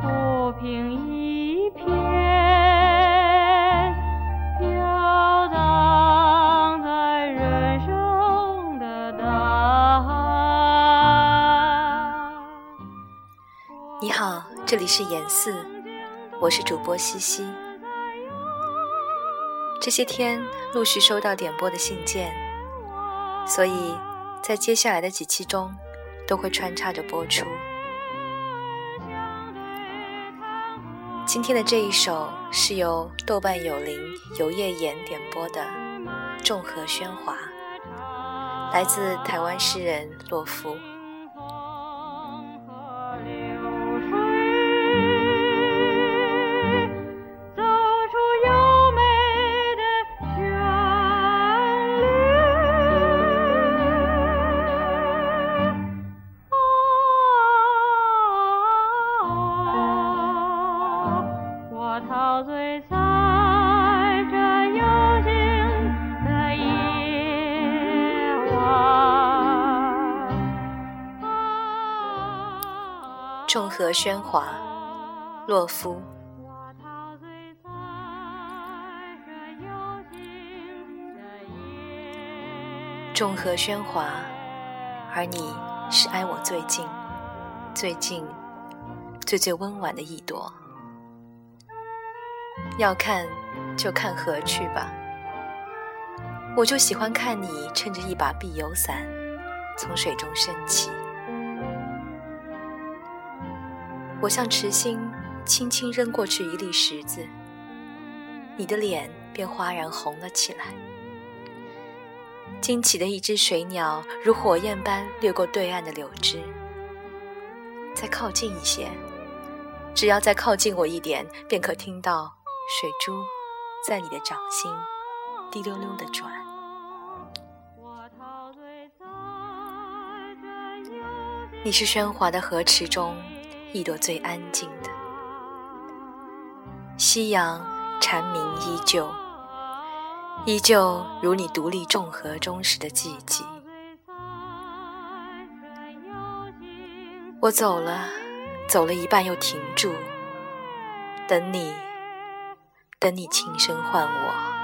浮萍一片，飘荡在人生的大。你好，这里是颜四，我是主播西西。这些天陆续收到点播的信件，所以在接下来的几期中都会穿插着播出。今天的这一首是由豆瓣有灵游夜言点播的《众和喧哗》，来自台湾诗人洛夫。众和喧哗，洛夫。众和喧哗，而你是挨我最近、最近、最最温婉的一朵。要看就看河去吧，我就喜欢看你撑着一把碧油伞，从水中升起。我向池心轻轻扔过去一粒石子，你的脸便哗然红了起来。惊起的一只水鸟如火焰般掠过对岸的柳枝。再靠近一些，只要再靠近我一点，便可听到水珠在你的掌心滴溜溜地转。你是喧哗的河池中。一朵最安静的，夕阳蝉鸣依旧，依旧如你独立众河中时的寂寂。我走了，走了一半又停住，等你，等你轻声唤我。